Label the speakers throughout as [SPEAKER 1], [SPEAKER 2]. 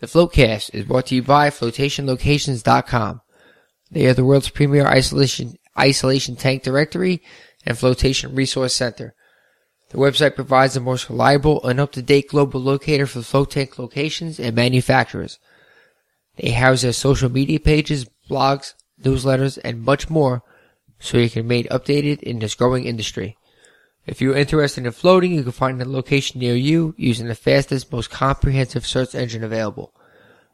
[SPEAKER 1] The Floatcast is brought to you by FlotationLocations.com. They are the world's premier isolation isolation tank directory and flotation resource center. The website provides the most reliable and up-to-date global locator for float tank locations and manufacturers. They house their social media pages, blogs, newsletters, and much more so you can remain updated in this growing industry. If you're interested in floating, you can find a location near you using the fastest, most comprehensive search engine available.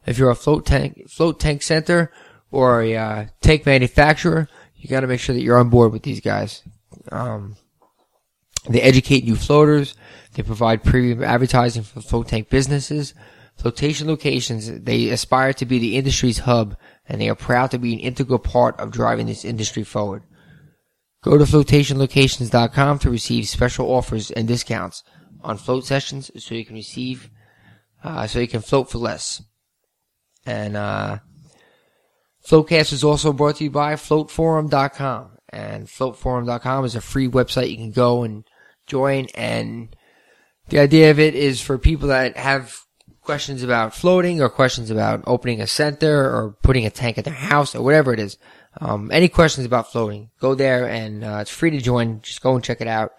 [SPEAKER 1] If you're a float tank, float tank center or a uh, tank manufacturer, you got to make sure that you're on board with these guys. Um, they educate new floaters. They provide premium advertising for float tank businesses. Flotation locations, they aspire to be the industry's hub and they are proud to be an integral part of driving this industry forward. Go to flotationlocations.com to receive special offers and discounts on float sessions so you can receive, uh, so you can float for less. And, uh, Floatcast is also brought to you by floatforum.com. And floatforum.com is a free website you can go and join. And the idea of it is for people that have questions about floating or questions about opening a center or putting a tank at their house or whatever it is. Um, any questions about floating, go there and uh, it's free to join. Just go and check it out.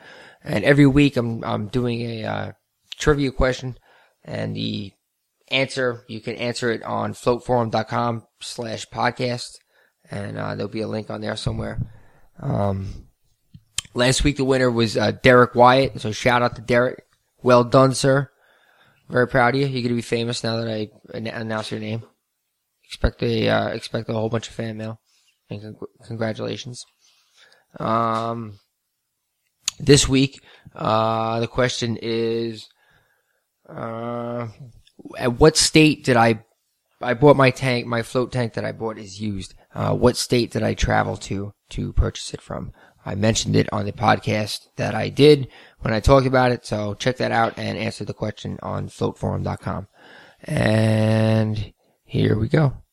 [SPEAKER 1] And every week I'm I'm doing a uh, trivia question, and the answer you can answer it on floatforum.com slash podcast, and uh, there'll be a link on there somewhere. Um, last week the winner was uh, Derek Wyatt, so shout out to Derek. Well done, sir. Very proud of you. You're gonna be famous now that I announce your name. Expect a uh, expect a whole bunch of fan mail and con- congratulations. Um, this week, uh, the question is, uh, at what state did I, I bought my tank, my float tank that I bought is used. Uh, what state did I travel to to purchase it from? I mentioned it on the podcast that I did when I talked about it. So check that out and answer the question on floatforum.com. And here we go.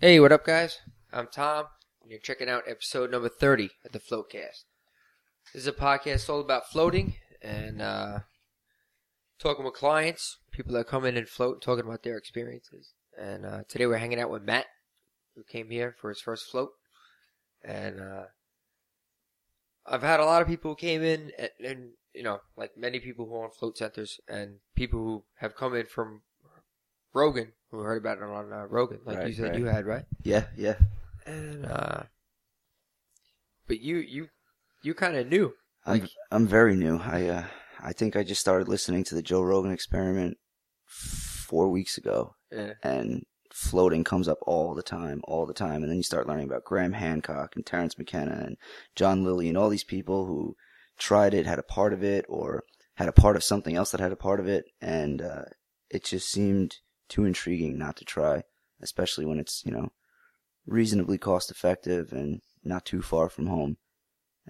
[SPEAKER 1] Hey, what up, guys? I'm Tom, and you're checking out episode number 30 of the Floatcast. This is a podcast all about floating and uh, talking with clients, people that come in and float, talking about their experiences. And uh, today we're hanging out with Matt, who came here for his first float. And uh, I've had a lot of people who came in, and, and you know, like many people who own float centers, and people who have come in from Rogan, who heard about it on uh, Rogan, like
[SPEAKER 2] Right,
[SPEAKER 1] you said
[SPEAKER 2] right.
[SPEAKER 1] you had, right?
[SPEAKER 2] Yeah, yeah.
[SPEAKER 1] And uh, but you you you kind of knew,
[SPEAKER 2] I'm
[SPEAKER 1] like
[SPEAKER 2] I'm very new. I uh I think I just started listening to the Joe Rogan experiment four weeks ago,
[SPEAKER 1] yeah,
[SPEAKER 2] and floating comes up all the time, all the time, and then you start learning about Graham Hancock and Terence McKenna and John Lilly and all these people who tried it, had a part of it, or had a part of something else that had a part of it, and uh, it just seemed too intriguing not to try, especially when it's you know reasonably cost effective and not too far from home.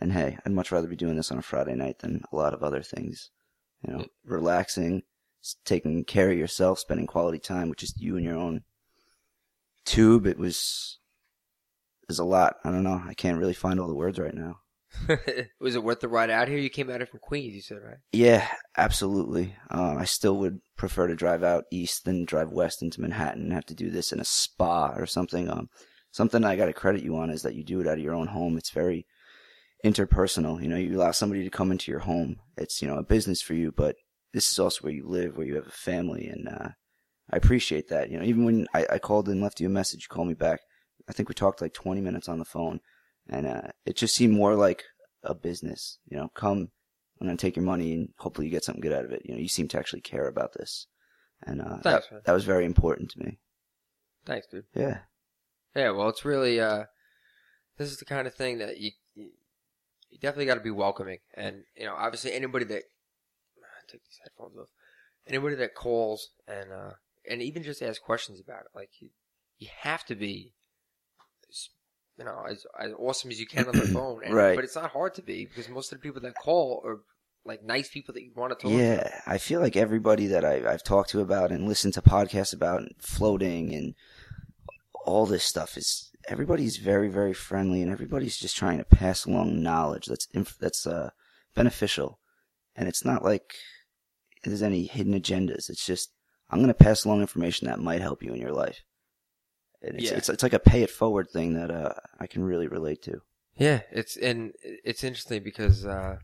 [SPEAKER 2] And hey, I'd much rather be doing this on a Friday night than a lot of other things. You know, mm. relaxing, taking care of yourself, spending quality time with just you and your own tube. It was, there's a lot. I don't know. I can't really find all the words right now.
[SPEAKER 1] was it worth the ride out here? You came out here from Queens, you said, right?
[SPEAKER 2] Yeah, absolutely. Uh, I still would prefer to drive out east than drive west into Manhattan and have to do this in a spa or something. Um, something I got to credit you on is that you do it out of your own home. It's very interpersonal. You know, you allow somebody to come into your home. It's, you know, a business for you, but this is also where you live, where you have a family. And, uh, I appreciate that. You know, even when I, I called and left you a message, you called me back. I think we talked like 20 minutes on the phone and, uh, it just seemed more like a business, you know, come, I'm to take your money and hopefully you get something good out of it. You know, you seem to actually care about this. And, uh, that,
[SPEAKER 1] man.
[SPEAKER 2] that was very important to me.
[SPEAKER 1] Thanks, dude.
[SPEAKER 2] Yeah.
[SPEAKER 1] Yeah, well, it's really uh, this is the kind of thing that you you, definitely got to be welcoming, and you know, obviously anybody that take these headphones off, anybody that calls and uh, and even just ask questions about it, like you, you have to be, you know, as as awesome as you can on the phone, and,
[SPEAKER 2] Right.
[SPEAKER 1] But it's not hard to be because most of the people that call are like nice people that you want to talk to.
[SPEAKER 2] Yeah, I feel like everybody that I, I've talked to about and listened to podcasts about floating and all this stuff is everybody's very very friendly and everybody's just trying to pass along knowledge that's inf- that's uh, beneficial, and it's not like there's any hidden agendas. It's just I'm going to pass along information that might help you in your life. It's,
[SPEAKER 1] Yeah.
[SPEAKER 2] it's it's like a pay it forward thing that uh, I can really relate to.
[SPEAKER 1] Yeah, it's and it's interesting because uh,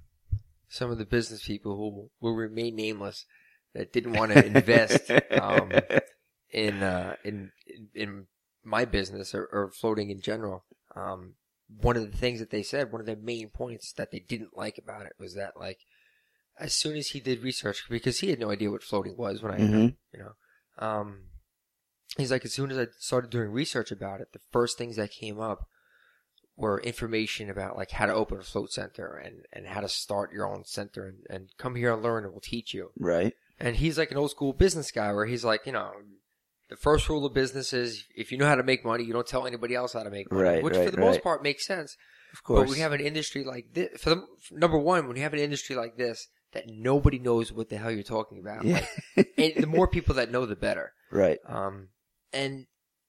[SPEAKER 1] some of the business people who will remain nameless that didn't want to invest um, in, uh, in in my business or, or floating in general. Um, one of the things that they said, one of the main points that they didn't like about it was that like as soon as he did research because he had no idea what floating was when I
[SPEAKER 2] Mhm.
[SPEAKER 1] you know um, he's like as soon as I started doing research about it, the first things that came up were information about like how to open a float center and, and how to start your own center and, and come here and learn and we'll teach you.
[SPEAKER 2] Right.
[SPEAKER 1] And he's like an old school business guy where he's like, you know, the first rule of business is if you know how to make money, you don't tell anybody else how to make money,
[SPEAKER 2] Right,
[SPEAKER 1] which for
[SPEAKER 2] right,
[SPEAKER 1] the most part makes sense.
[SPEAKER 2] Of course.
[SPEAKER 1] But we have an industry like this. For the, number one, when you have an industry like this that nobody knows what the hell you're talking about,
[SPEAKER 2] yeah.
[SPEAKER 1] like, and the more people that know, the better.
[SPEAKER 2] right.
[SPEAKER 1] Um, and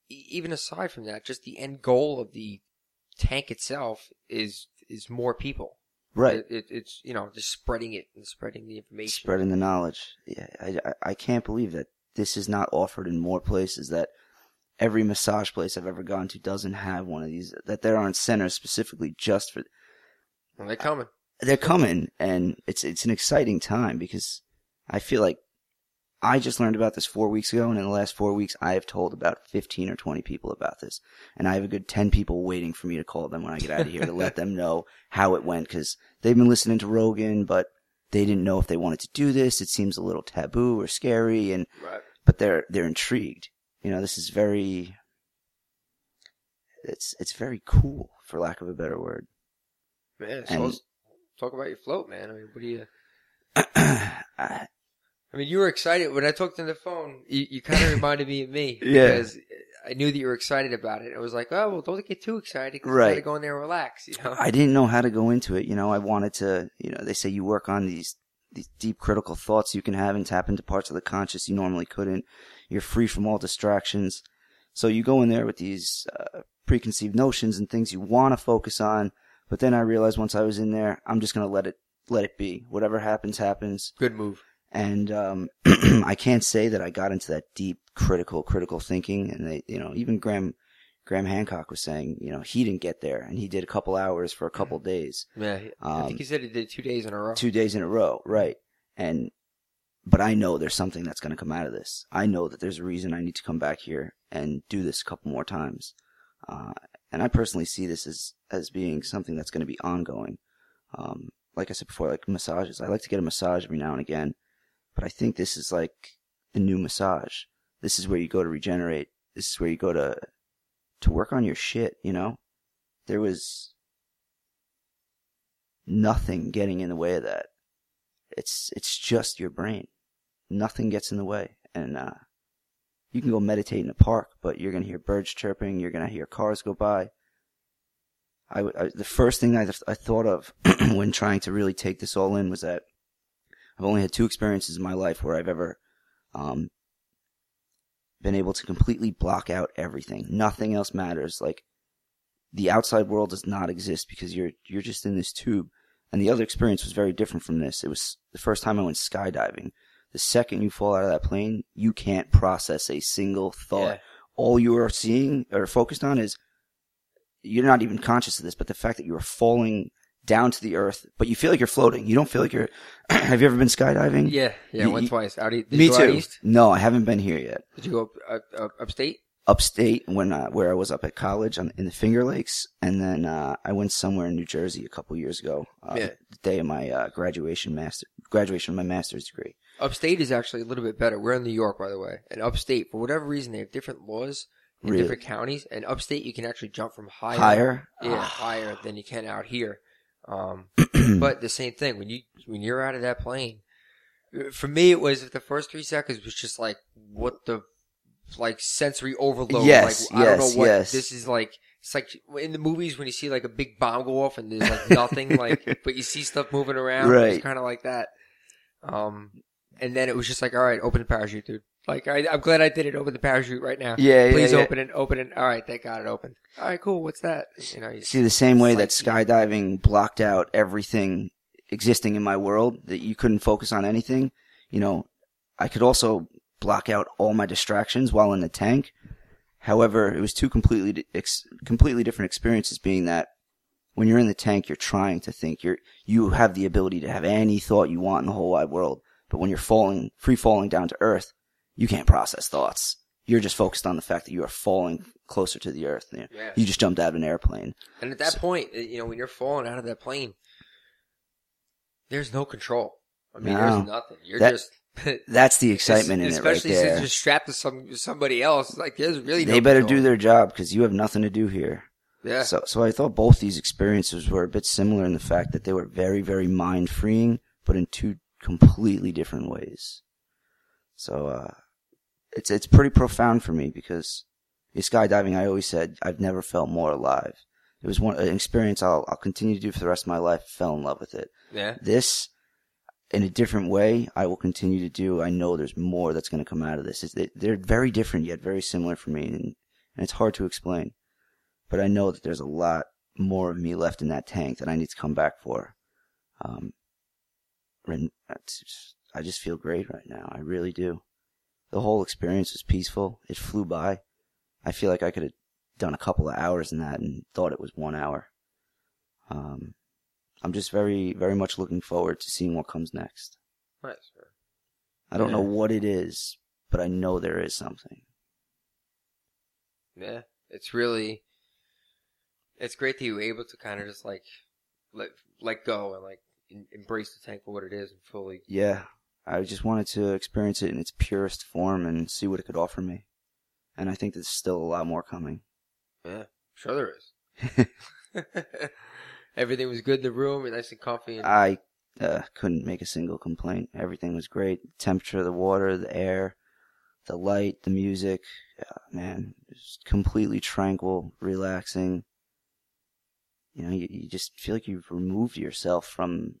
[SPEAKER 1] even aside from that, just the end goal of the tank itself is is more people.
[SPEAKER 2] Right.
[SPEAKER 1] It, it, it's you know just spreading it and spreading the information.
[SPEAKER 2] Spreading the knowledge. Yeah. I, I I can't believe that this is not offered in more places. That every massage place I've ever gone to doesn't have one of these. That there aren't centers specifically just for
[SPEAKER 1] Well, they're coming.
[SPEAKER 2] they're coming and it's it's an exciting time because I feel like I just learned about this four weeks ago and in the last four weeks I have told about fifteen or twenty people about this and I have a good ten people waiting for me to call them when I get out of here to let them know how it went because they've been listening to Rogan but they didn't know if they wanted to do this it seems a little taboo or scary and
[SPEAKER 1] Right.
[SPEAKER 2] but they're they're intrigued you know this is very it's it's very cool for lack of a better word
[SPEAKER 1] Man, so
[SPEAKER 2] And-
[SPEAKER 1] talk about your float, man. I mean, what do you?
[SPEAKER 2] I-
[SPEAKER 1] I mean, you were excited when I talked on the phone. You, you kind of reminded me of me
[SPEAKER 2] Yeah.
[SPEAKER 1] because I knew that you were excited about it. I was like, oh well, don't get too excited. 'cause you
[SPEAKER 2] Right.
[SPEAKER 1] gotta go in there and relax. You know.
[SPEAKER 2] I didn't know how to go into it. You know, I wanted to, you know, they say you work on these, these deep critical thoughts you can have and tap into parts of the conscious you normally couldn't. You're free from all distractions. So you go in there with these uh, preconceived notions and things you want to focus on. But then I realized once I was in there, I'm just going to let it, let it be. Whatever happens, happens.
[SPEAKER 1] Good move.
[SPEAKER 2] And, um, I can't say that I got into that deep critical, critical thinking. And they, you know, even Graham, Graham Hancock was saying, you know, he didn't get there and he did a couple hours for a couple days
[SPEAKER 1] Yeah, he- I
[SPEAKER 2] Um,
[SPEAKER 1] think he said he did two days in a row.
[SPEAKER 2] two days in a row, right? And but I know there's something that's going to come out of this. I know that there's a reason I need to come back here and do this a couple more times. Uh, and I personally see this as as being something that's going to be ongoing. Um, like I said before, like massages. I like to get a massage every now and again, but I think this is like the new massage. This is where you go to regenerate. This is where you go to to work on your shit. You know, there was nothing getting in the way of that. It's it's just your brain. Nothing gets in the way, and uh, you can go meditate in a park, but you're gonna hear birds chirping. You're gonna hear cars go by. I, I- the first thing I, th- I thought of when trying to really take this all in was that I've only had two experiences in my life where I've ever um, been able to completely block out everything. Nothing else matters. Like the outside world does not exist because you're you're just in this tube. And the other experience was very different from this. It was the first time I went skydiving. The second you fall out of that plane, you can't process a single thought.
[SPEAKER 1] Yeah.
[SPEAKER 2] All you are seeing or focused on is you're not even conscious of this, but the fact that you are falling down to the earth, but you feel like you're floating. You don't feel like you're. have you ever been skydiving?
[SPEAKER 1] Yeah, yeah, I went
[SPEAKER 2] you-
[SPEAKER 1] twice. Out, did
[SPEAKER 2] Me
[SPEAKER 1] you go out
[SPEAKER 2] too.
[SPEAKER 1] east?
[SPEAKER 2] No, I haven't been here yet.
[SPEAKER 1] Did you go up, up, up, upstate?
[SPEAKER 2] Upstate, when uh, where I was up at college on, in the Finger Lakes, and then uh, I went somewhere in New Jersey a couple years ago. Uh,
[SPEAKER 1] Yeah.
[SPEAKER 2] The day of my uh, graduation master graduation of my master's degree.
[SPEAKER 1] Upstate is actually a little bit better. We're in New York, by the way, and upstate, for whatever reason, they have different laws in
[SPEAKER 2] Really?
[SPEAKER 1] different counties. And upstate, you can actually jump from higher,
[SPEAKER 2] Higher.
[SPEAKER 1] yeah,
[SPEAKER 2] Ah.
[SPEAKER 1] higher than you can out here. Um, but the same thing when you when you're out of that plane. For me, it was the first three seconds was just like what the like sensory overload.
[SPEAKER 2] Yes,
[SPEAKER 1] like, I don't
[SPEAKER 2] yes,
[SPEAKER 1] know what
[SPEAKER 2] yes.
[SPEAKER 1] this is like. It's like in the movies when you see like a big bomb go off and there's like nothing, like but you see stuff moving around.
[SPEAKER 2] Right.
[SPEAKER 1] It's kind of like that. Um, and then it was just like, all right, open the parachute, dude. Like I, I'm glad I did it. Open the parachute right now.
[SPEAKER 2] Yeah, yeah,
[SPEAKER 1] Please
[SPEAKER 2] yeah.
[SPEAKER 1] open it. Open it. All right, thank God it opened. All right, cool. What's that? You know, you
[SPEAKER 2] See, the same way that skydiving blocked out everything existing in my world, that you couldn't focus on anything, you know, I could also block out all my distractions while in the tank. However, it was two completely ex- completely different experiences. Being that when you're in the tank, you're trying to think. You're you have the ability to have any thought you want in the whole wide world. But when you're falling, free falling down to earth, you can't process thoughts. You're just focused on the fact that you are falling closer to the earth. You,
[SPEAKER 1] Yeah.
[SPEAKER 2] you just jumped out of an airplane.
[SPEAKER 1] And at that point, uh, you know, when you're falling out of that plane, there's no control. I mean,
[SPEAKER 2] No.
[SPEAKER 1] there's nothing. You're
[SPEAKER 2] That-
[SPEAKER 1] just
[SPEAKER 2] That's the excitement in it right
[SPEAKER 1] especially since
[SPEAKER 2] there.
[SPEAKER 1] you're strapped to some somebody else. Like there's really no
[SPEAKER 2] They better
[SPEAKER 1] control.
[SPEAKER 2] do their job because you have nothing to do here.
[SPEAKER 1] yeah.
[SPEAKER 2] So, so I thought both these experiences were a bit similar in the fact that they were very, very mind freeing, but in two completely different ways. So, uh, it's, it's pretty profound for me because in skydiving, I always said I've never felt more alive. It was one, an experience I'll, I'll continue to do for the rest of my life. Fell in love with it.
[SPEAKER 1] yeah.
[SPEAKER 2] This, in a different way, I will continue to do. I know there's more that's going to come out of this. It's, they, they're very different yet very similar for me, and, and it's hard to explain. But I know that there's a lot more of me left in that tank that I need to come back for. Um, and I just feel great right now. I really do. The whole experience was peaceful. It flew by. I feel like I could have done a couple of hours in that and thought it was one hour. Um, I'm just very, very much looking forward to seeing what comes next.
[SPEAKER 1] Right, sir.
[SPEAKER 2] I don't know what it is, but I know there is something.
[SPEAKER 1] Yeah. It's really, it's great that you were able to kind of just like let let go and like embrace the tank for what it is and fully.
[SPEAKER 2] Yeah, I just wanted to experience it in its purest form and see what it could offer me. And I think there's still a lot more coming.
[SPEAKER 1] Yeah. Sure there is. Everything was good in the room nice and comfy. And,
[SPEAKER 2] I uh, couldn't make a single complaint. Everything was great. temperature of the water, the air, the light, the music. Yeah, man, it was completely tranquil, relaxing. You know, you, you just feel like you've removed yourself from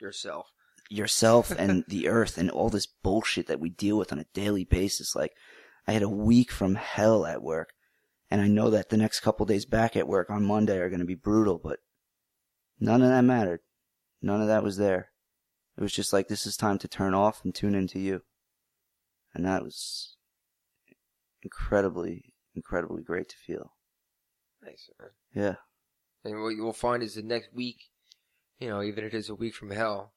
[SPEAKER 1] yourself.
[SPEAKER 2] Yourself and the earth and all this bullshit that we deal with on a daily basis. Like, I had a week from hell at work, and I know that the next couple days back at work on Monday are going to be brutal, but none of that mattered. None of that was there. It was just like, this is time to turn off and tune into you. And that was incredibly, incredibly great to feel.
[SPEAKER 1] Nice. Man.
[SPEAKER 2] Yeah.
[SPEAKER 1] And what you will find is the next week, you know, even if it is a week from hell,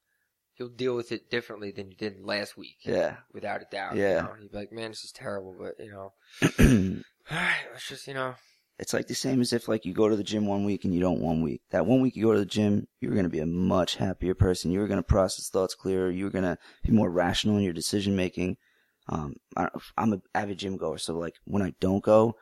[SPEAKER 1] you'll deal with it differently than you did last week.
[SPEAKER 2] Yeah.
[SPEAKER 1] Without a doubt.
[SPEAKER 2] Yeah.
[SPEAKER 1] You know? You'd be like, man, this is terrible, but you know,
[SPEAKER 2] it's
[SPEAKER 1] alright, let's just, you know, It's
[SPEAKER 2] like the same as if like you go to the gym one week and you don't one week. That one week you go to the gym, you're going to be a much happier person. You're going to process thoughts clearer. You're going to be more rational in your decision making. Um, I, I'm an avid gym goer, so like when I don't go,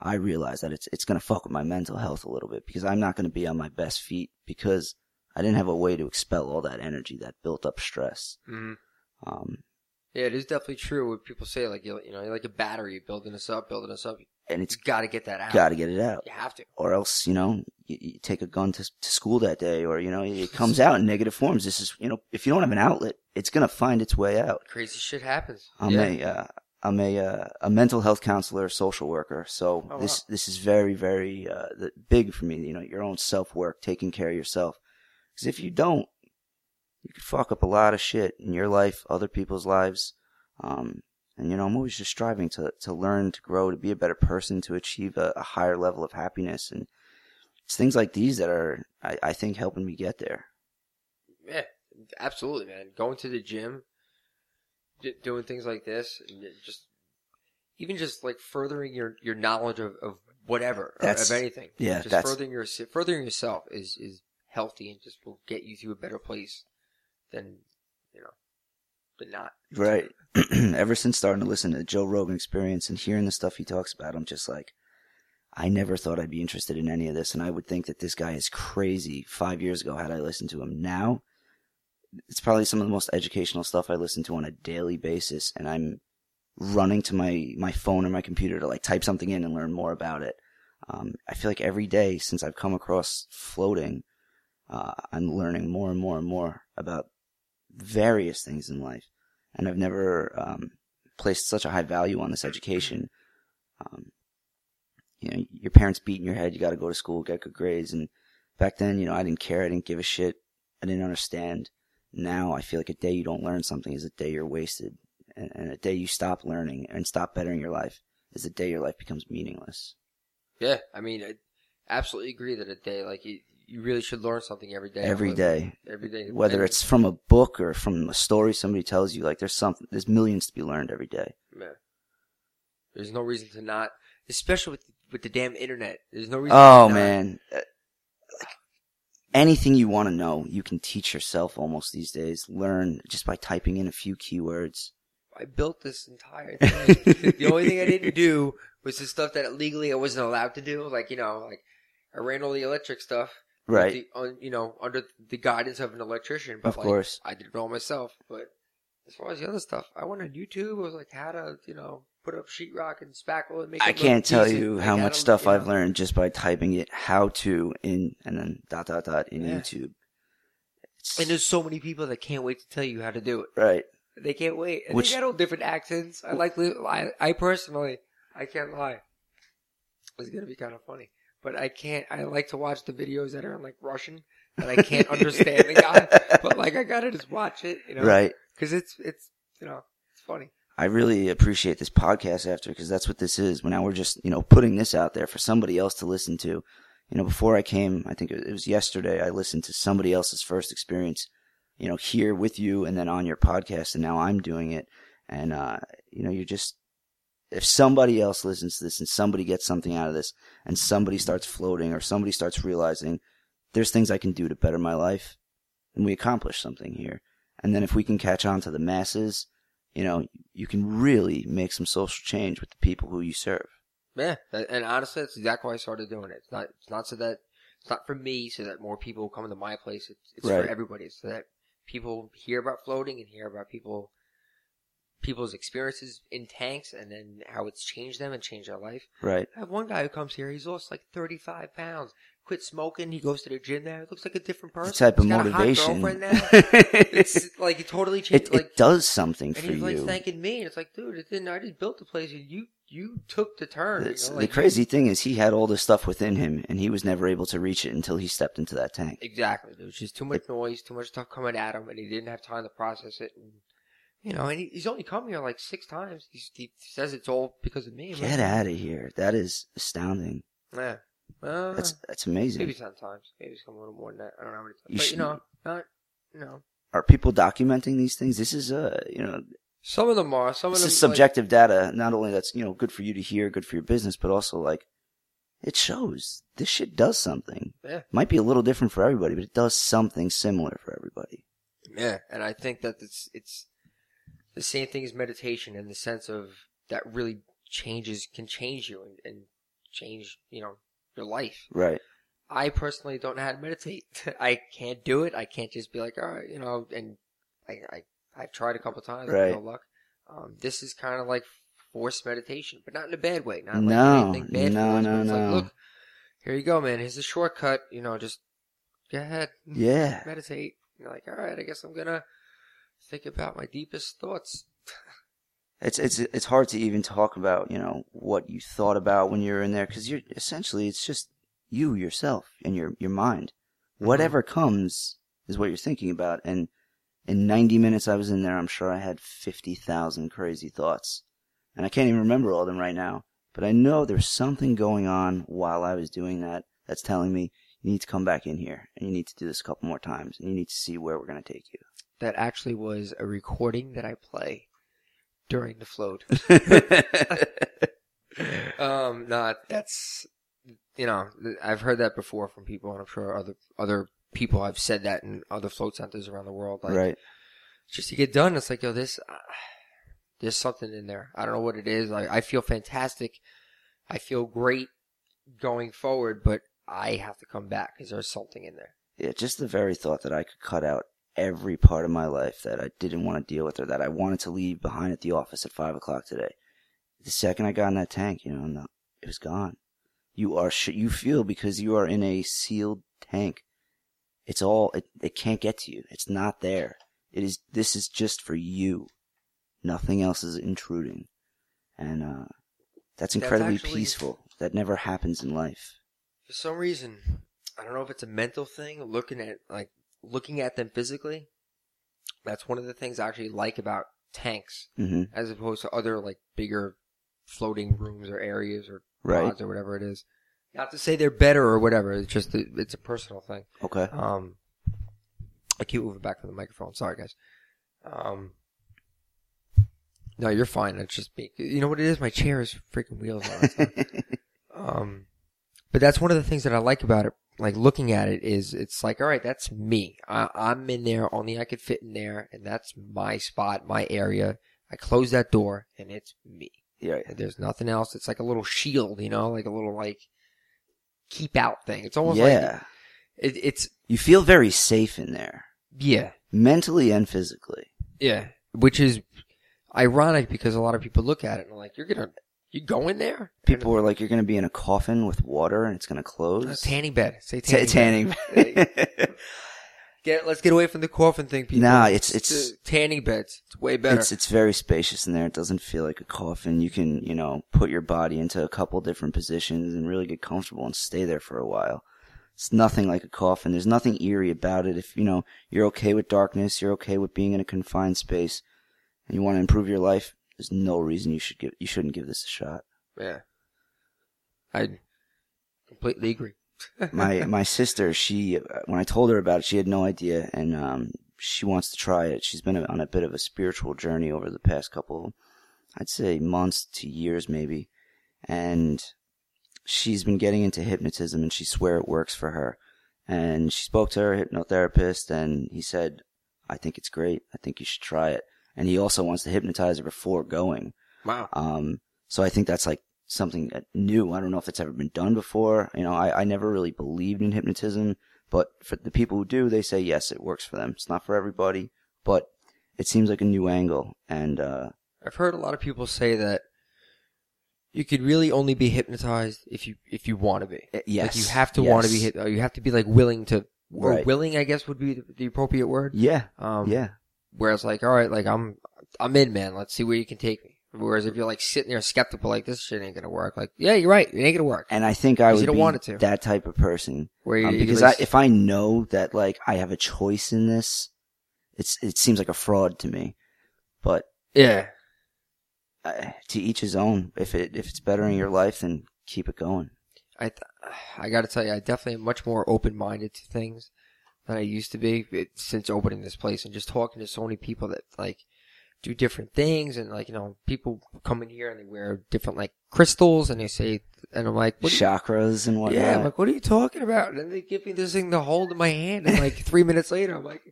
[SPEAKER 2] I realize that it's it's going to fuck with my mental health a little bit because I'm not going to be on my best feet because I didn't have a way to expel all that energy, that built up stress.
[SPEAKER 1] mhm.
[SPEAKER 2] Um,
[SPEAKER 1] yeah, it is definitely true what people say, like, you you know, you're like a battery, building us up, building us up.
[SPEAKER 2] and
[SPEAKER 1] It's got to get that out.
[SPEAKER 2] got to get it out.
[SPEAKER 1] You have to.
[SPEAKER 2] or else you know you, you take a gun to, to school that day or you know it comes out in negative forms this is you know if you don't have an outlet it's going to find its way out
[SPEAKER 1] Crazy shit happens.
[SPEAKER 2] i'm
[SPEAKER 1] yeah.
[SPEAKER 2] a uh, i'm a uh, a mental health counselor social worker so
[SPEAKER 1] Oh,
[SPEAKER 2] this
[SPEAKER 1] wow.
[SPEAKER 2] this is very very uh, big for me you know your own self work taking care of yourself because if you don't you could fuck up a lot of shit in your life other people's lives um and you know, I'm always just striving to to learn, to grow, to be a better person, to achieve a, a higher level of happiness. And it's things like these that are, I, I think, helping me get there.
[SPEAKER 1] Yeah, absolutely, man. Going to the gym, d- doing things like this, and just even just like furthering your your knowledge of, of whatever of anything.
[SPEAKER 2] yeah,
[SPEAKER 1] just furthering your furthering yourself is is healthy and just will get you to a better place than you know than not.
[SPEAKER 2] Right. Ever since starting to listen to Joe Rogan experience and hearing the stuff he talks about, I'm just like, I never thought I'd be interested in any of this. And I would think that this guy is crazy five years ago had I listened to him. Now, it's probably some of the most educational stuff I listen to on a daily basis. And I'm running to my, my phone or my computer to like type something in and learn more about it. Um, I feel like every day since I've come across floating, uh, I'm learning more and more and more about various things in life and I've never um, placed such a high value on this education. Um, you know, your parents beating your head, you got to go to school, get good grades, and back then, you know, I didn't care, I didn't give a shit, I didn't understand, Now I feel like a day you don't learn something is a day you're wasted, and, and a day you stop learning and stop bettering your life is a day your life becomes meaningless.
[SPEAKER 1] Yeah, I mean, I absolutely agree that a day like you, you really should learn something every day.
[SPEAKER 2] Every day.
[SPEAKER 1] every day.
[SPEAKER 2] Whether it's from a book or from a story somebody tells you, like there's something, there's millions to be learned every day.
[SPEAKER 1] Yeah. There's no reason to not, especially with with the damn internet. There's no reason.
[SPEAKER 2] Oh
[SPEAKER 1] to not-
[SPEAKER 2] man, Uh, like, anything you want to know, you can teach yourself almost these days. Learn just by typing in a few keywords.
[SPEAKER 1] I built this entire thing. the only thing I didn't do was the stuff that legally I wasn't allowed to do. Like you know, like I ran all the electric stuff.
[SPEAKER 2] Right.
[SPEAKER 1] The, on, you know, under the guidance of an electrician. But
[SPEAKER 2] Of
[SPEAKER 1] like,
[SPEAKER 2] course.
[SPEAKER 1] I did it all myself. But as far as the other stuff, I went on YouTube. It was like how to, you know, put up sheetrock and spackle and make.
[SPEAKER 2] I can't tell
[SPEAKER 1] decent.
[SPEAKER 2] you how much
[SPEAKER 1] to,
[SPEAKER 2] stuff I've
[SPEAKER 1] know.
[SPEAKER 2] learned just by typing it how to in and then dot dot dot in
[SPEAKER 1] Yeah.
[SPEAKER 2] YouTube. It's,
[SPEAKER 1] And there's so many people that can't wait to tell you how to do it.
[SPEAKER 2] right.
[SPEAKER 1] They can't wait. And
[SPEAKER 2] Which-
[SPEAKER 1] they got all different accents. I like. li- I, I personally, I can't lie. It's gonna be kind of funny, but I can't. I like to watch the videos that are in like Russian that I can't understand the guy, but like I gotta just watch it, you know,
[SPEAKER 2] Right.
[SPEAKER 1] Because it's it's you know it's funny.
[SPEAKER 2] I really appreciate this podcast after because that's what this is. When now we're just, you know, putting this out there for somebody else to listen to. You know, before I came, I think it was yesterday, I listened to somebody else's first experience, you know, here with you and then on your podcast and now I'm doing it. And, uh, you know, you're just, if somebody else listens to this and somebody gets something out of this and somebody starts floating or somebody starts realizing there's things I can do to better my life, then we accomplish something here. And then if we can catch on to the masses, you know, you can really make some social change with the people who you serve.
[SPEAKER 1] Yeah, and honestly, that's exactly why I started doing it. It's not it's not so that it's not for me, so that more people come to my place. It's, it's
[SPEAKER 2] Right.
[SPEAKER 1] for everybody, It's so that people hear about floating and hear about people people's experiences in tanks and then how it's changed them and changed their life.
[SPEAKER 2] Right.
[SPEAKER 1] I have one guy who comes here. He's lost like thirty five pounds. Quit smoking. He goes to the gym now. He looks like a different person.
[SPEAKER 2] The type of
[SPEAKER 1] He's a hot
[SPEAKER 2] motivation.
[SPEAKER 1] girlfriend now. it's like it totally changed.
[SPEAKER 2] it,
[SPEAKER 1] like
[SPEAKER 2] it does something
[SPEAKER 1] and
[SPEAKER 2] for
[SPEAKER 1] he's like
[SPEAKER 2] you.
[SPEAKER 1] thanking me. And it's like, dude, it didn't. I just built the place. and You you took the turn. you know,
[SPEAKER 2] the crazy thing is he had all this stuff within him and he was never able to reach it until he stepped into that tank.
[SPEAKER 1] Exactly. There was just too much noise, too much stuff coming at him, and he didn't have time to process it. And, you know, and he, he's only come here like six times. He's, he says it's all because of me.
[SPEAKER 2] Get out of here. That is astounding.
[SPEAKER 1] Yeah. Uh,
[SPEAKER 2] That's that's amazing.
[SPEAKER 1] maybe ten times. Maybe it's come a little more than that. I don't know how many times.
[SPEAKER 2] You
[SPEAKER 1] but,
[SPEAKER 2] should-
[SPEAKER 1] you know, not, you know.
[SPEAKER 2] Are people documenting these things? This is uh you know
[SPEAKER 1] Some of them are. Some of
[SPEAKER 2] this
[SPEAKER 1] them.
[SPEAKER 2] is subjective data. Not only that's you know good for you to hear, good for your business, but also like it shows this shit does something.
[SPEAKER 1] Yeah.
[SPEAKER 2] Might be a little different for everybody, but it does something similar for everybody.
[SPEAKER 1] Yeah. And I think that it's, it's the same thing as meditation in the sense of that really changes, can change you and, and change, you know, your life.
[SPEAKER 2] Right.
[SPEAKER 1] I personally don't know how to meditate. I can't do it. I can't just be like, all right, you know, and I, I, I've tried a couple times,
[SPEAKER 2] Right.
[SPEAKER 1] no luck. Um, this is kind of like forced meditation, but not in a bad way. Not
[SPEAKER 2] No,
[SPEAKER 1] anything bad
[SPEAKER 2] no,
[SPEAKER 1] for us,
[SPEAKER 2] no,
[SPEAKER 1] it's
[SPEAKER 2] no.
[SPEAKER 1] Like, look, here you go, man. Here's a shortcut. You know, just go ahead,
[SPEAKER 2] Yeah.
[SPEAKER 1] meditate. You're like, all right, I guess I'm gonna think about my deepest thoughts.
[SPEAKER 2] It's it's it's hard to even talk about you know what you thought about when you're in there because you're essentially it's just you yourself and your your mind. Mm-hmm. Whatever comes is what you're thinking about. And in 90 minutes I was in there, I'm sure I had 50,000 crazy thoughts, and I can't even remember all of them right now. But I know there's something going on while I was doing that that's telling me you need to come back in here and you need to do this a couple more times and you need to see where we're gonna take you.
[SPEAKER 1] That actually was a recording that I play during the float. Um, no, that's you know I've heard that before from people, and I'm sure other other people have said that in other float centers around the world. Like,
[SPEAKER 2] right.
[SPEAKER 1] just to get done, it's like yo, this uh, there's something in there. I don't know what it is. Like I feel fantastic. I feel great going forward, but I have to come back because there's something in there.
[SPEAKER 2] Yeah, just the very thought that I could cut out every part of my life that I didn't want to deal with or that I wanted to leave behind at the office at five o'clock today. The second I got in that tank, you know, no, it was gone. You are, sh- you feel because you are in a sealed tank. It's all, it, it can't get to you. It's not there. It is, this is just for you. Nothing else is intruding. And, uh, that's incredibly
[SPEAKER 1] actually-
[SPEAKER 2] peaceful. That never happens in life.
[SPEAKER 1] For some reason, I don't know if it's a mental thing, looking at like looking at them physically. That's one of the things I actually like about tanks
[SPEAKER 2] hmm
[SPEAKER 1] as opposed to other like bigger floating rooms or areas or
[SPEAKER 2] Right.
[SPEAKER 1] pods or whatever it is. Not to say they're better or whatever. It's just a, it's a personal thing.
[SPEAKER 2] Okay.
[SPEAKER 1] Um, I keep moving back from the microphone. Sorry, guys. Um, no, you're fine. It's just me. You know what it is? My chair is freaking wheels on. Um, but that's one of the things that I like about it. Like looking at it is, it's like, all right, that's me. I, I'm in there. Only I could fit in there, and that's my spot, my area. I close that door, and it's me.
[SPEAKER 2] yeah.
[SPEAKER 1] And there's nothing else. It's like a little shield, you know, like a little like keep out thing. It's almost like
[SPEAKER 2] Yeah.
[SPEAKER 1] it, it's
[SPEAKER 2] You feel very safe in there,
[SPEAKER 1] yeah,
[SPEAKER 2] mentally and physically.
[SPEAKER 1] yeah. Which is ironic because a lot of people look at it and are like, "You're gonna, you go in there?"
[SPEAKER 2] People are like, you're going to be in a coffin with water and it's going to
[SPEAKER 1] And,
[SPEAKER 2] close.
[SPEAKER 1] tanning bed. Say
[SPEAKER 2] Ta-
[SPEAKER 1] tanning. bed.
[SPEAKER 2] tanning.
[SPEAKER 1] Get let's get away from the coffin thing, people.
[SPEAKER 2] Nah, it's- it's-
[SPEAKER 1] the tanning beds. It's way better.
[SPEAKER 2] It's it's very spacious in there. It doesn't feel like a coffin. You can you know put your body into a couple different positions and really get comfortable and stay there for a while. It's nothing like a coffin. There's nothing eerie about it. If you know you're okay with darkness, you're okay with being in a confined space, and you want to improve your life, there's no reason you should give you shouldn't give this a shot.
[SPEAKER 1] yeah. I completely agree.
[SPEAKER 2] my my sister, she when I told her about it, she had no idea, and um, she wants to try it. She's been on a bit of a spiritual journey over the past couple, I'd say months to years maybe, and she's been getting into hypnotism, and she swear it works for her. And she spoke to her hypnotherapist, and he said, "I think it's great. I think you should try it." And he also wants to hypnotize her before going.
[SPEAKER 1] Wow.
[SPEAKER 2] Um, so I think that's like something new. I don't know if it's ever been done before. You know, I, I never really believed in hypnotism, but for the people who do, they say yes, it works for them. It's not for everybody, but it seems like a new angle. And, uh,
[SPEAKER 1] I've heard a lot of people say that you could really only be hypnotized if you if you want to be.
[SPEAKER 2] yes.
[SPEAKER 1] Like you have to want to be hit. You have to be like willing to, or
[SPEAKER 2] Right.
[SPEAKER 1] willing, I guess would be the, the appropriate word.
[SPEAKER 2] Yeah.
[SPEAKER 1] Um,
[SPEAKER 2] yeah.
[SPEAKER 1] Whereas like, all right, like I'm, I'm in, man. Let's see where you can take me. Whereas if you're like sitting there skeptical, like this shit ain't gonna work. Like, yeah, you're right. It ain't gonna work.
[SPEAKER 2] And I think I would
[SPEAKER 1] you don't
[SPEAKER 2] be
[SPEAKER 1] want it to.
[SPEAKER 2] that type of person.
[SPEAKER 1] Where you,
[SPEAKER 2] Um, because I, if I know that like I have a choice in this, it's, it seems like a fraud to me. But
[SPEAKER 1] yeah,
[SPEAKER 2] uh, to each his own. If it, if it's bettering your life, then keep it going.
[SPEAKER 1] I, th- I got to tell you, I definitely am much more open minded to things than I used to be it, since opening this place and just talking to so many people that like do different things and like you know people come in here and they wear different like crystals and they say and I'm like what do you-
[SPEAKER 2] Chakras and whatnot.
[SPEAKER 1] yeah I'm like what are you talking about and they give me this thing to hold in my hand and like three minutes later I'm like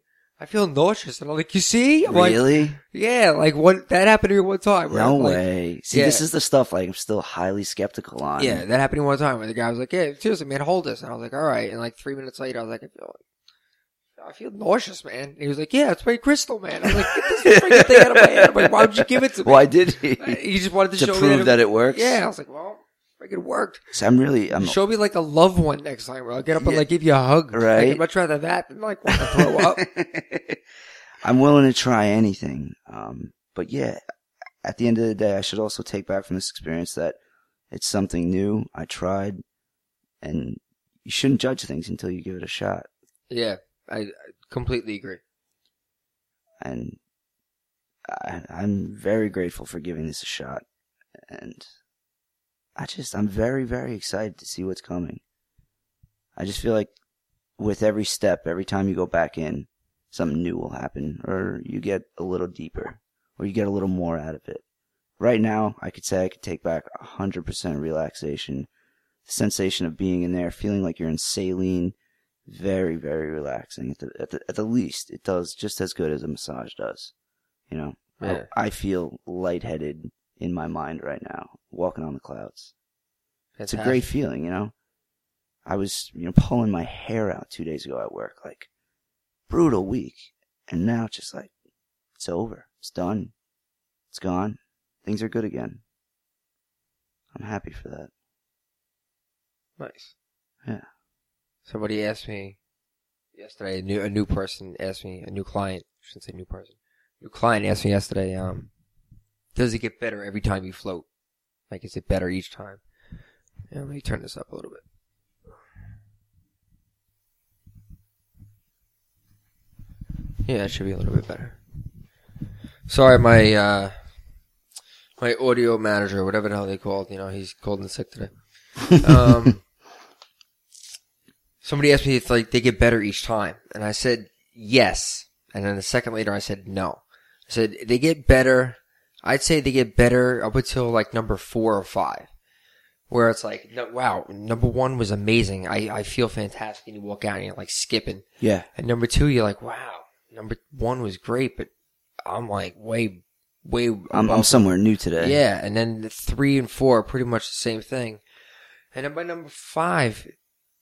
[SPEAKER 1] I feel nauseous and I'm like you see I'm like
[SPEAKER 2] really?
[SPEAKER 1] yeah like what that happened to me one time
[SPEAKER 2] No
[SPEAKER 1] like,
[SPEAKER 2] way. See,
[SPEAKER 1] yeah.
[SPEAKER 2] this is the stuff like I'm still highly skeptical on.
[SPEAKER 1] Yeah, that happened to me one time where the guy was like, "Yeah, seriously, man, hold this," and I was like, "All right." And like three minutes later, I was like, "I feel, I feel nauseous, man." And he was like, "Yeah, it's my crystal, man." I was like, "Get this freaking thing out of my hand!" I'm like, "Why would you give it to me?"
[SPEAKER 2] Why did he?
[SPEAKER 1] He just wanted to,
[SPEAKER 2] to
[SPEAKER 1] show me
[SPEAKER 2] prove
[SPEAKER 1] that,
[SPEAKER 2] that
[SPEAKER 1] it,
[SPEAKER 2] it works.
[SPEAKER 1] Yeah, I was like, "Well, freaking worked."
[SPEAKER 2] So I'm really. I'm.
[SPEAKER 1] Show me like a loved one next time where I'll get up and like give you a hug.
[SPEAKER 2] Right.
[SPEAKER 1] I'd much rather that than like want to throw up.
[SPEAKER 2] I'm willing to try anything. Um, but yeah, at the end of the day, I should also take back from this experience that it's something new. I tried, and you shouldn't judge things until you give it a shot.
[SPEAKER 1] Yeah, I, completely agree.
[SPEAKER 2] And I, I'm very grateful for giving this a shot. And I just, I'm very, very excited to see what's coming. I just feel like with every step, every time you go back in, something new will happen, or you get a little deeper, or you get a little more out of it. Right now, I could say I could take back 100% relaxation. The sensation of being in there, feeling like you're in saline, very, very relaxing. At the, at the, at the least, it does just as good as a massage does. You know, I-
[SPEAKER 1] Yeah.
[SPEAKER 2] I, feel lightheaded in my mind right now, walking on the clouds. It's a great feeling, you know. I was, you know, pulling my hair out two days ago at work, like brutal week, and now it's just like it's over, it's done, it's gone, things are good again. I'm happy for that.
[SPEAKER 1] Nice.
[SPEAKER 2] Yeah.
[SPEAKER 1] Somebody asked me yesterday. A new a new person asked me. A new client. I shouldn't say new person. New client asked me yesterday. Um, does it get better every time you float? Like, is it better each time? Yeah, let me turn this up a little bit. Yeah, it should be a little bit better. Sorry, my uh, my audio manager, whatever the hell they called, you know, he's cold and sick today. Um, somebody asked me if like they get better each time, and I said yes. And then a second later, I said no. I said they get better. I'd say they get better up until like number four or five, where it's like, no, wow, number one was amazing. I I feel fantastic, and you walk out and you're like skipping.
[SPEAKER 2] Yeah.
[SPEAKER 1] And number two, you're like, wow, number one was great, but I'm like way, way.
[SPEAKER 2] I'm, I'm somewhere new today.
[SPEAKER 1] yeah, and then the three and four are pretty much the same thing. And then by number five,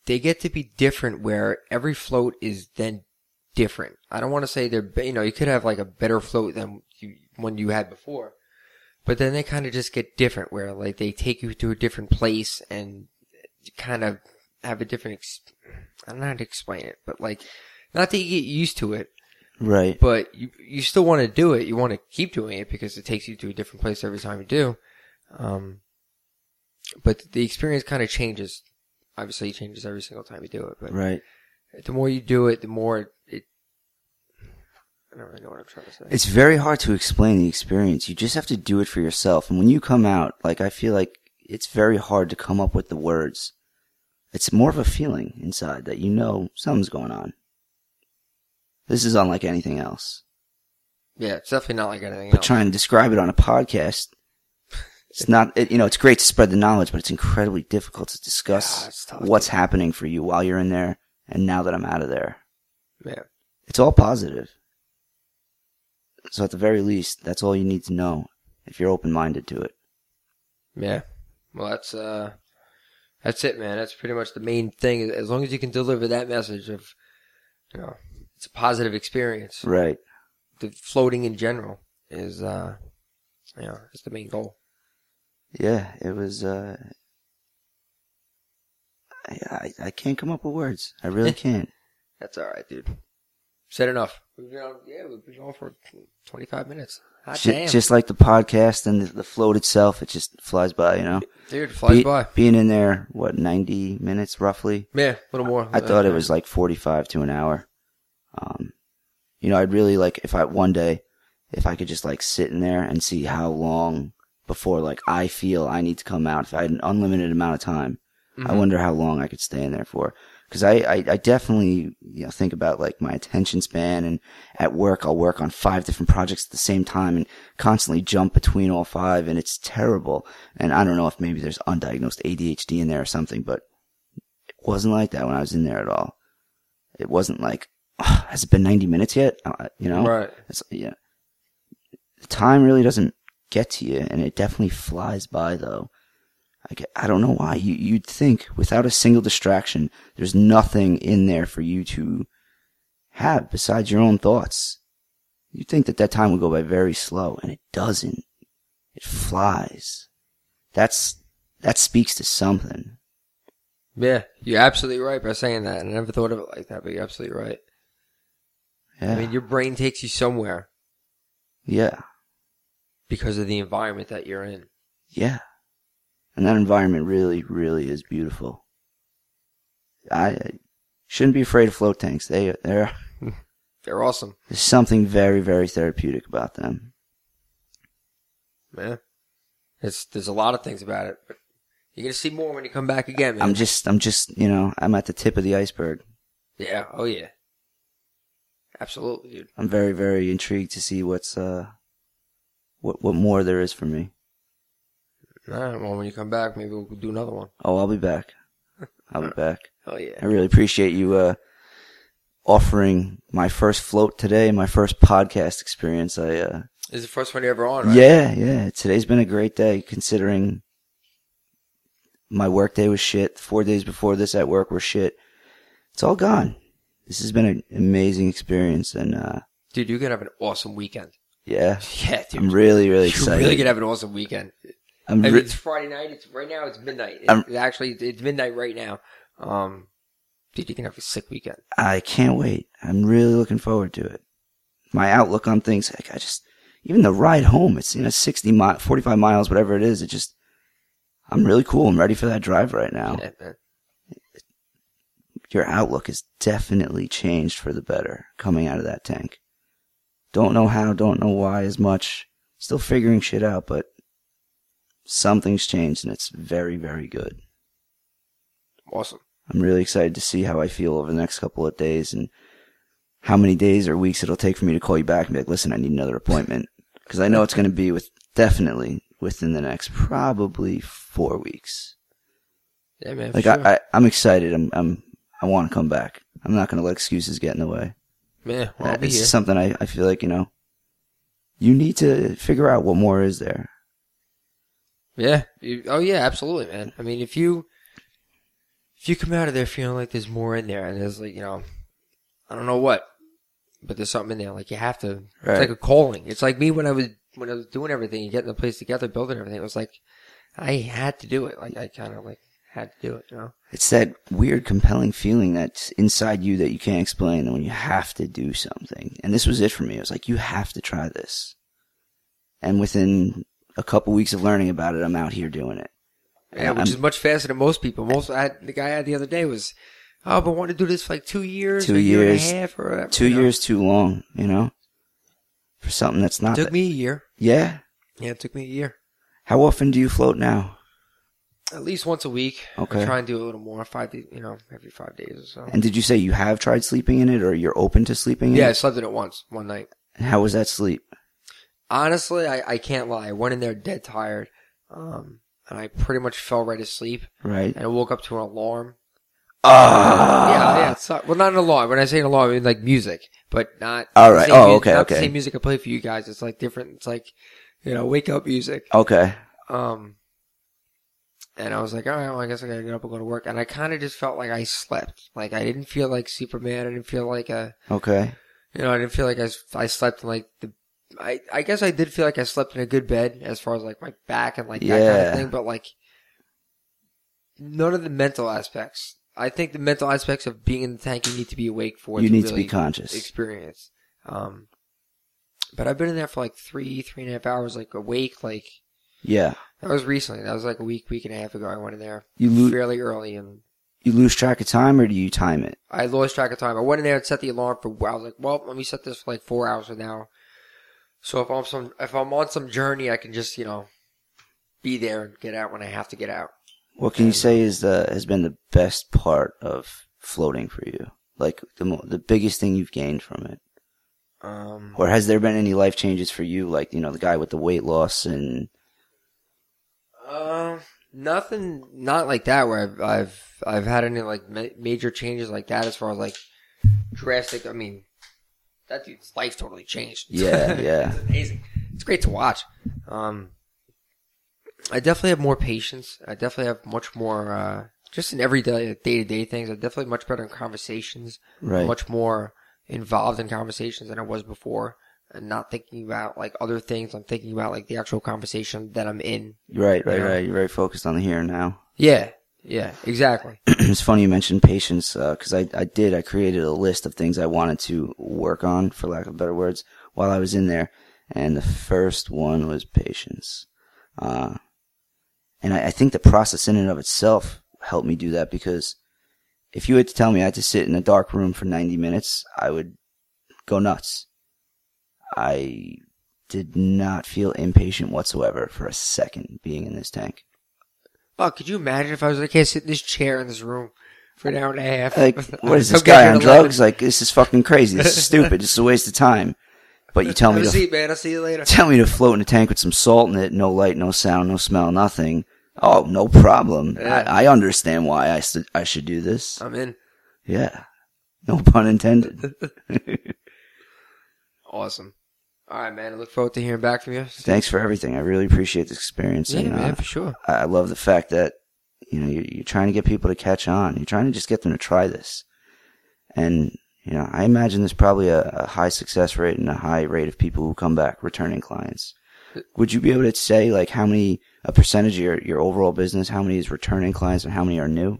[SPEAKER 1] they get to be different where every float is then different. I don't want to say they're, you know, you could have like a better float than you, one you had before. But then they kind of just get different where like they take you to a different place and kind of have a different, ex- I don't know how to explain it, but like, not that you get used to it,
[SPEAKER 2] Right.
[SPEAKER 1] but you you still want to do it. You want to keep doing it because it takes you to a different place every time you do. Um, but the experience kind of changes. Obviously, it changes every single time you do it. But
[SPEAKER 2] Right.
[SPEAKER 1] the more you do it, the more it. I don't really know what I'm trying to say.
[SPEAKER 2] It's very hard to explain the experience. You just have to do it for yourself. And when you come out, like, I feel like it's very hard to come up with the words. It's more of a feeling inside that you know something's going on. This is unlike anything else.
[SPEAKER 1] yeah, it's definitely not like anything
[SPEAKER 2] But
[SPEAKER 1] else.
[SPEAKER 2] trying to describe it on a podcast, it's not, it, you know, it's great to spread the knowledge, but it's incredibly difficult to discuss
[SPEAKER 1] tough,
[SPEAKER 2] what's happening for you while you're in there and now that I'm out of there.
[SPEAKER 1] yeah,
[SPEAKER 2] It's all positive. So at the very least, that's all you need to know if you're open-minded to it.
[SPEAKER 1] yeah. Well, that's uh, that's it, man. That's pretty much the main thing. As long as you can deliver that message of, you know, it's a positive experience.
[SPEAKER 2] Right.
[SPEAKER 1] the floating in general is uh you know is the main goal.
[SPEAKER 2] Yeah, it was, uh, I, I, I can't come up with words. I really can't.
[SPEAKER 1] That's all right, dude. Said enough. We've been on, yeah, we've been going for twenty five minutes. Hot
[SPEAKER 2] Ju-
[SPEAKER 1] damn,
[SPEAKER 2] just like the podcast and the, the float itself, it just flies by, you know?
[SPEAKER 1] dude, it flies
[SPEAKER 2] Be-
[SPEAKER 1] by.
[SPEAKER 2] Being in there, what, 90 minutes roughly?
[SPEAKER 1] Yeah, a little more.
[SPEAKER 2] I thought it was like 45 to an hour. Um, you know, I'd really like if I, one day, if I could just like sit in there and see how long before like I feel I need to come out. If I had an unlimited amount of time, I
[SPEAKER 1] Mhm.
[SPEAKER 2] wonder how long I could stay in there for. Cause I, I, I definitely, you know, think about like my attention span and at work I'll work on five different projects at the same time and constantly jump between all five and it's terrible. And I don't know if maybe there's undiagnosed ADHD in there or something, but it wasn't like that when I was in there at all. It wasn't like, "Ah, has it been 90 minutes yet? Uh, you know?
[SPEAKER 1] right.
[SPEAKER 2] It's, yeah. The time really doesn't get to you, and it definitely flies by, though. I, get- I don't know why. You, you'd think without a single distraction, there's nothing in there for you to have besides your own thoughts. You'd think that that time would go by very slow, and it doesn't. It flies. That's, that speaks to something.
[SPEAKER 1] Yeah, you're absolutely right by saying that. I never thought of it like that, but you're absolutely right.
[SPEAKER 2] Yeah.
[SPEAKER 1] I mean, your brain takes you somewhere
[SPEAKER 2] yeah.
[SPEAKER 1] Because of the environment that you're in.
[SPEAKER 2] Yeah. And that environment really, really is beautiful. I, I shouldn't be afraid of float tanks. They, they're,
[SPEAKER 1] They're awesome,
[SPEAKER 2] there's something very, very therapeutic about them.
[SPEAKER 1] man. It's there's a lot of things about it, but you're gonna see more when you come back again, man.
[SPEAKER 2] I'm just, I'm just, you know, I'm at the tip of the iceberg.
[SPEAKER 1] yeah, oh yeah, absolutely, dude.
[SPEAKER 2] I'm very, very intrigued to see what's, uh, what, what more there is for me.
[SPEAKER 1] All right, well, when you come back, maybe we'll do another one.
[SPEAKER 2] Oh, I'll be back. I'll be back.
[SPEAKER 1] Oh yeah.
[SPEAKER 2] I really appreciate you, uh, offering my first float today, my first podcast experience. I, uh,
[SPEAKER 1] is the first one you're ever on, right?
[SPEAKER 2] Yeah, yeah. Today's been a great day considering my work day was shit. Four days before this at work were shit. It's all gone. This has been an amazing experience and uh
[SPEAKER 1] dude, you're gonna have an awesome weekend.
[SPEAKER 2] Yeah.
[SPEAKER 1] Yeah, dude.
[SPEAKER 2] I'm really, really
[SPEAKER 1] you're
[SPEAKER 2] excited.
[SPEAKER 1] really gonna have an awesome weekend.
[SPEAKER 2] I'm
[SPEAKER 1] I mean, it's Friday night. It's right now. It's midnight. It-
[SPEAKER 2] I'm-
[SPEAKER 1] it's actually, it's midnight right now. Um, dude, you can have a sick weekend.
[SPEAKER 2] I can't wait. I'm really looking forward to it. My outlook on things, like I just even the ride home, it's you know 60 miles, 45 miles, whatever it is, it just I'm really cool. I'm ready for that drive right now.
[SPEAKER 1] Yeah, man.
[SPEAKER 2] your outlook has definitely changed for the better coming out of that tank. Don't know how, don't know why as much. Still figuring shit out, but something's changed and it's very, very good.
[SPEAKER 1] Awesome.
[SPEAKER 2] I'm really excited to see how I feel over the next couple of days and how many days or weeks it'll take for me to call you back and be like, listen, I need another appointment. Because I know it's going to be with definitely within the next probably four weeks.
[SPEAKER 1] Yeah, man.
[SPEAKER 2] Like
[SPEAKER 1] sure.
[SPEAKER 2] I, I, I'm excited. I'm, I'm, I want to come back. I'm not going to let excuses get in the way.
[SPEAKER 1] Yeah, well,
[SPEAKER 2] it's
[SPEAKER 1] here.
[SPEAKER 2] something I, I feel like you know. You need to figure out what more is there.
[SPEAKER 1] Yeah. Oh yeah, absolutely, man. I mean, if you if you come out of there feeling like there's more in there, and there's like you know, I don't know what, but there's something in there. Like you have to.
[SPEAKER 2] Right.
[SPEAKER 1] It's like a calling. It's like me when I was when I was doing everything and getting the place together, building everything. It was like I had to do it. Like I kind of like had to do it. You know.
[SPEAKER 2] It's that weird, compelling feeling that's inside you that you can't explain when you have to do something. And this was it for me. It was like, you have to try this. And within a couple weeks of learning about it, I'm out here doing it.
[SPEAKER 1] Yeah, which
[SPEAKER 2] I'm-
[SPEAKER 1] is much faster than most people. Most I the guy I had the other day was, oh, been wanting to do this for like two years,
[SPEAKER 2] Two
[SPEAKER 1] year
[SPEAKER 2] years,
[SPEAKER 1] and a half, or whatever,
[SPEAKER 2] Two
[SPEAKER 1] you know.
[SPEAKER 2] years too long, you know? For something that's not
[SPEAKER 1] Took
[SPEAKER 2] that-
[SPEAKER 1] me a year.
[SPEAKER 2] Yeah.
[SPEAKER 1] Yeah, it took me a year.
[SPEAKER 2] How often do you float now?
[SPEAKER 1] At least once a week.
[SPEAKER 2] Okay.
[SPEAKER 1] I try and do a little more, five, days, you know, every five days or so.
[SPEAKER 2] And did you say you have tried sleeping in it or you're open to sleeping in
[SPEAKER 1] yeah, I slept in it once, one night.
[SPEAKER 2] And how was that sleep?
[SPEAKER 1] Honestly, I, I can't lie. I went in there dead tired, um, and I pretty much fell right asleep.
[SPEAKER 2] Right?
[SPEAKER 1] And I woke up to an alarm.
[SPEAKER 2] Ah!
[SPEAKER 1] yeah, yeah. It's not, well, not an alarm. When I say an alarm, I mean like music, but not.
[SPEAKER 2] All right. Oh,
[SPEAKER 1] mu-
[SPEAKER 2] okay,
[SPEAKER 1] Not
[SPEAKER 2] okay.
[SPEAKER 1] the same music I play for you guys. It's like different. It's like, you know, wake up music.
[SPEAKER 2] Okay.
[SPEAKER 1] Um, and I was like, all right, well, I guess I gotta get up and go to work. And I kind of just felt like I slept. Like I didn't feel like Superman. I didn't feel like a,
[SPEAKER 2] Okay.
[SPEAKER 1] you know, I didn't feel like I slept in like the, I, I guess I did feel like I slept in a good bed as far as like my back and like that kind of thing. But like, none of the mental aspects. I think the mental aspects of being in the tank, you need to be awake for.
[SPEAKER 2] You need to be conscious.
[SPEAKER 1] Experience. Um, but I've been in there for like three, three and a half hours, like awake, like
[SPEAKER 2] Yeah.
[SPEAKER 1] that was recently. That was like a week, week and a half ago. I went in there
[SPEAKER 2] You lose
[SPEAKER 1] fairly early, and
[SPEAKER 2] you lose track of time or do you time it?
[SPEAKER 1] I lost track of time. I went in there and set the alarm for. I was like, well, let me set this for like four hours from now. So if I'm some, if I'm on some journey, I can just you know be there and get out when I have to get out.
[SPEAKER 2] What can you say is the has been the best part of floating for you? Like the mo- the biggest thing you've gained from it,
[SPEAKER 1] Um,
[SPEAKER 2] or has there been any life changes for you? Like you know the guy with the weight loss and
[SPEAKER 1] uh, nothing, not like that. Where I've I've I've had any like ma- major changes like that as far as like drastic. I mean, that dude's life totally changed.
[SPEAKER 2] Yeah, yeah.
[SPEAKER 1] it's amazing. It's great to watch. Um, I definitely have more patience. I definitely have much more, uh, just in everyday, day to day things. I'm definitely much better in conversations.
[SPEAKER 2] right,
[SPEAKER 1] Much more involved in conversations than I was before. And not thinking about like other things. I'm thinking about like the actual conversation that I'm in.
[SPEAKER 2] right, right,
[SPEAKER 1] Yeah.
[SPEAKER 2] right. You're very focused on the here and now.
[SPEAKER 1] Yeah. Yeah. Exactly.
[SPEAKER 2] it's funny you mentioned patience because I I did I created a list of things I wanted to work on for lack of better words while I was in there, and the first one was patience. Uh, and I, I think the process in and of itself helped me do that because if you had to tell me I had to sit in a dark room for 90 minutes, I would go nuts. I did not feel impatient whatsoever for a second being in this tank.
[SPEAKER 1] Oh, could you imagine if I was like, hey, sit in this chair in this room for an hour and a half?
[SPEAKER 2] Like, what is this guy on drugs? Like, this is fucking crazy. This is stupid. This is a waste of time. But you tell me to
[SPEAKER 1] seat, man. I'll see you later.
[SPEAKER 2] tell me to float in a tank with some salt in it, no light, no sound, no smell, nothing. Oh, no problem.
[SPEAKER 1] Yeah.
[SPEAKER 2] I, I understand why I, st- I should do this.
[SPEAKER 1] I'm in.
[SPEAKER 2] Yeah. No pun intended.
[SPEAKER 1] Awesome. All right, man. I look forward to hearing back from you.
[SPEAKER 2] Thanks for everything. I really appreciate this experience.
[SPEAKER 1] Yeah,
[SPEAKER 2] and, uh,
[SPEAKER 1] man, for sure.
[SPEAKER 2] I I love the fact that you know you're, you're trying to get people to catch on. You're trying to just get them to try this, and you know I imagine there's probably a, a high success rate and a high rate of people who come back returning clients. Would you be able to say like how many a percentage of your your overall business, how many is returning clients, and how many are new?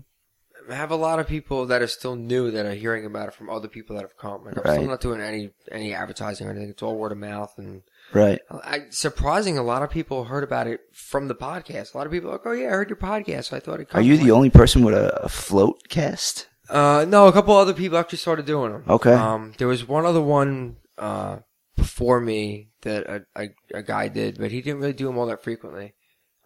[SPEAKER 1] I have a lot of people that are still new that are hearing about it from other people that have come. Like I'm
[SPEAKER 2] Right.
[SPEAKER 1] still not doing any any advertising or anything. It's all word of mouth and
[SPEAKER 2] Right.
[SPEAKER 1] I surprising a lot of people heard about it from the podcast. A lot of people are like, oh yeah, I heard your podcast, so I thought it.
[SPEAKER 2] Are you the only person with a, a float cast?
[SPEAKER 1] Uh, no, a couple other people actually started doing them.
[SPEAKER 2] Okay.
[SPEAKER 1] Um, there was one other one, uh, before me that a, a, a guy did, but he didn't really do them all that frequently.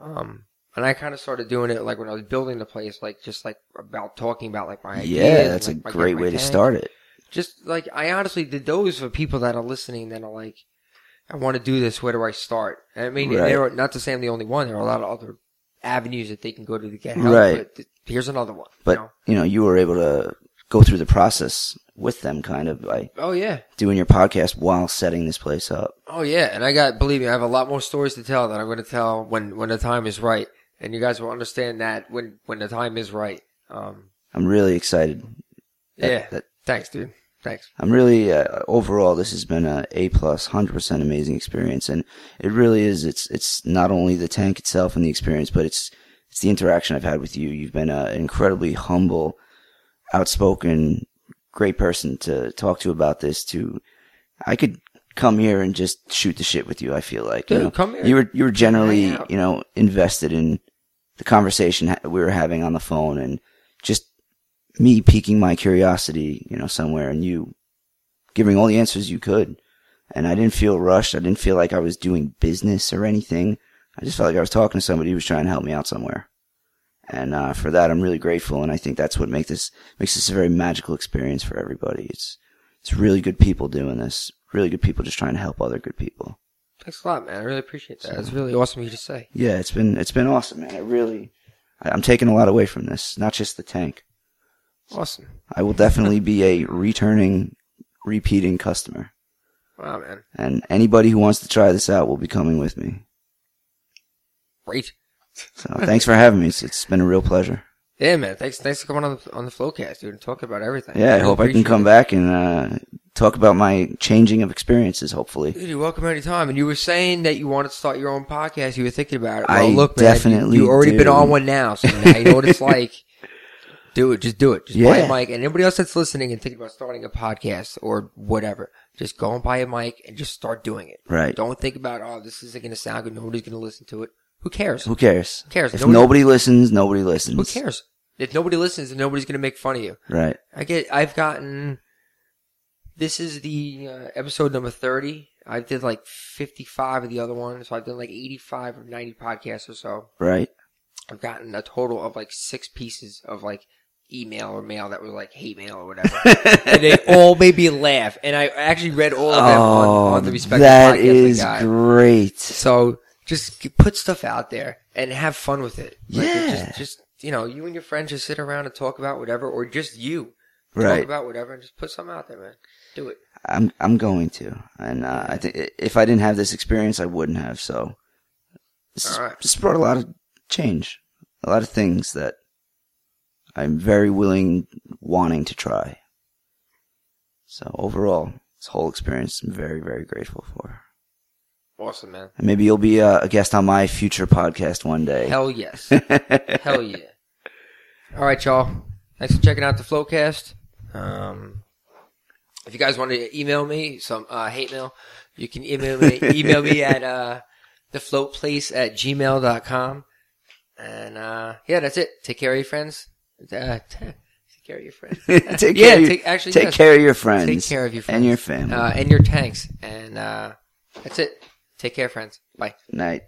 [SPEAKER 1] Um, and I kind of started doing it like when I was building the place, like just like about talking about like my ideas.
[SPEAKER 2] Yeah,
[SPEAKER 1] and,
[SPEAKER 2] that's a
[SPEAKER 1] like, my-
[SPEAKER 2] great
[SPEAKER 1] my
[SPEAKER 2] way to
[SPEAKER 1] tank.
[SPEAKER 2] start it.
[SPEAKER 1] Just like I honestly did those for people that are listening that are like, I want to do this. Where do I start? And I mean,
[SPEAKER 2] Right.
[SPEAKER 1] are, not to say I'm the only one. There are a lot of other avenues that they can go to to get help.
[SPEAKER 2] Right.
[SPEAKER 1] But th- here's another one. you
[SPEAKER 2] But
[SPEAKER 1] know?
[SPEAKER 2] you know, you were able to go through the process with them, kind of by
[SPEAKER 1] oh yeah,
[SPEAKER 2] doing your podcast while setting this place up.
[SPEAKER 1] oh yeah. And I got believe me, I have a lot more stories to tell that I'm going to tell when when the time is right. And you guys will understand that when when the time is right. Um,
[SPEAKER 2] I'm really excited. that-
[SPEAKER 1] yeah.
[SPEAKER 2] that-
[SPEAKER 1] Thanks, dude. Thanks.
[SPEAKER 2] I'm really uh, overall. This has been a A plus, hundred percent amazing experience, and it really is. It's it's not only the tank itself and the experience, but it's it's the interaction I've had with you. You've been an incredibly humble, outspoken, great person to talk to about this. To I could come here and just shoot the shit with you. I feel like you
[SPEAKER 1] Dude,
[SPEAKER 2] know,
[SPEAKER 1] come here.
[SPEAKER 2] you were you were generally you know invested in the conversation we were having on the phone, and just me piquing my curiosity, you know, somewhere, and you giving all the answers you could. And I didn't feel rushed. I didn't feel like I was doing business or anything. I just felt like I was talking to somebody who was trying to help me out somewhere. And uh, for that, I'm really grateful. And I think that's what makes this makes this a very magical experience for everybody. It's it's really good people doing this. Really good people just trying to help other good people.
[SPEAKER 1] Thanks a lot, man. I really appreciate that. It's really awesome of you to say.
[SPEAKER 2] Yeah, it's been it's been awesome, man. I really, I- I'm taking a lot away from this. Not just the tank.
[SPEAKER 1] Awesome.
[SPEAKER 2] I will definitely be a returning, repeating customer.
[SPEAKER 1] Wow, man.
[SPEAKER 2] And anybody who wants to try this out will be coming with me.
[SPEAKER 1] Great.
[SPEAKER 2] So thanks for having me. It's, it's been a real pleasure.
[SPEAKER 1] Yeah, man. Thanks, thanks for coming on the on the Floatcast, dude, and talk about everything.
[SPEAKER 2] Yeah, I
[SPEAKER 1] really
[SPEAKER 2] hope I can come
[SPEAKER 1] it.
[SPEAKER 2] back and uh, talk about my changing of experiences. Hopefully,
[SPEAKER 1] Dude, you're welcome anytime. And you were saying that you wanted to start your own podcast. You were thinking about it.
[SPEAKER 2] I
[SPEAKER 1] Well, look, man, you-
[SPEAKER 2] definitely
[SPEAKER 1] you, already been on one now, so now you know what it's like. Do it. Just do it. Just buy a mic. And anybody else that's listening and thinking about starting a podcast or whatever, just go and buy a mic and just start doing it.
[SPEAKER 2] right?
[SPEAKER 1] Don't think about, oh, this isn't going to sound good. Nobody's going to listen to it. Who cares?
[SPEAKER 2] Who cares?
[SPEAKER 1] Who cares?
[SPEAKER 2] If
[SPEAKER 1] Nobody-
[SPEAKER 2] nobody listens, nobody listens.
[SPEAKER 1] Who cares? If nobody listens, then nobody's going to make fun of you.
[SPEAKER 2] Right.
[SPEAKER 1] I get. I've gotten. This is the uh, episode number thirty. I did like fifty-five of the other ones, so I've done like eighty-five or ninety podcasts or so.
[SPEAKER 2] Right.
[SPEAKER 1] I've gotten a total of like six pieces of like email or mail that was like hate mail or whatever, and they all made me laugh. And I actually read all of them on, on the respective
[SPEAKER 2] Oh, that
[SPEAKER 1] got.
[SPEAKER 2] great.
[SPEAKER 1] So just put stuff out there and have fun with it. Like,
[SPEAKER 2] Yeah.
[SPEAKER 1] Just, just you know, you and your friends just sit around and talk about whatever, or just you talk
[SPEAKER 2] Right.
[SPEAKER 1] about whatever, and just put something out there, man. Do it.
[SPEAKER 2] I'm I'm going to, and uh, I think if I didn't have this experience, I wouldn't have. So this has-
[SPEAKER 1] All right.
[SPEAKER 2] this brought a lot of change, a lot of things that I'm very willing, wanting to try. So overall, this whole experience, I'm very very grateful for.
[SPEAKER 1] Awesome, man.
[SPEAKER 2] And maybe you'll be uh, a guest on my future podcast one day.
[SPEAKER 1] Hell yes. Hell yeah. All right, y'all. Thanks for checking out the Floatcast. Um, if you guys want to email me some uh, hate mail, you can email me email me at uh, thefloatplace at gmail.com. And uh, yeah, that's it. Take care of your friends. Uh, take care of your friends.
[SPEAKER 2] take
[SPEAKER 1] yeah,
[SPEAKER 2] care of your,
[SPEAKER 1] take, actually,
[SPEAKER 2] take
[SPEAKER 1] yes.
[SPEAKER 2] care of your friends.
[SPEAKER 1] Take care of your friends
[SPEAKER 2] and your family.
[SPEAKER 1] uh, and your tanks. And uh, that's it. Take care, friends. Bye.
[SPEAKER 2] Night.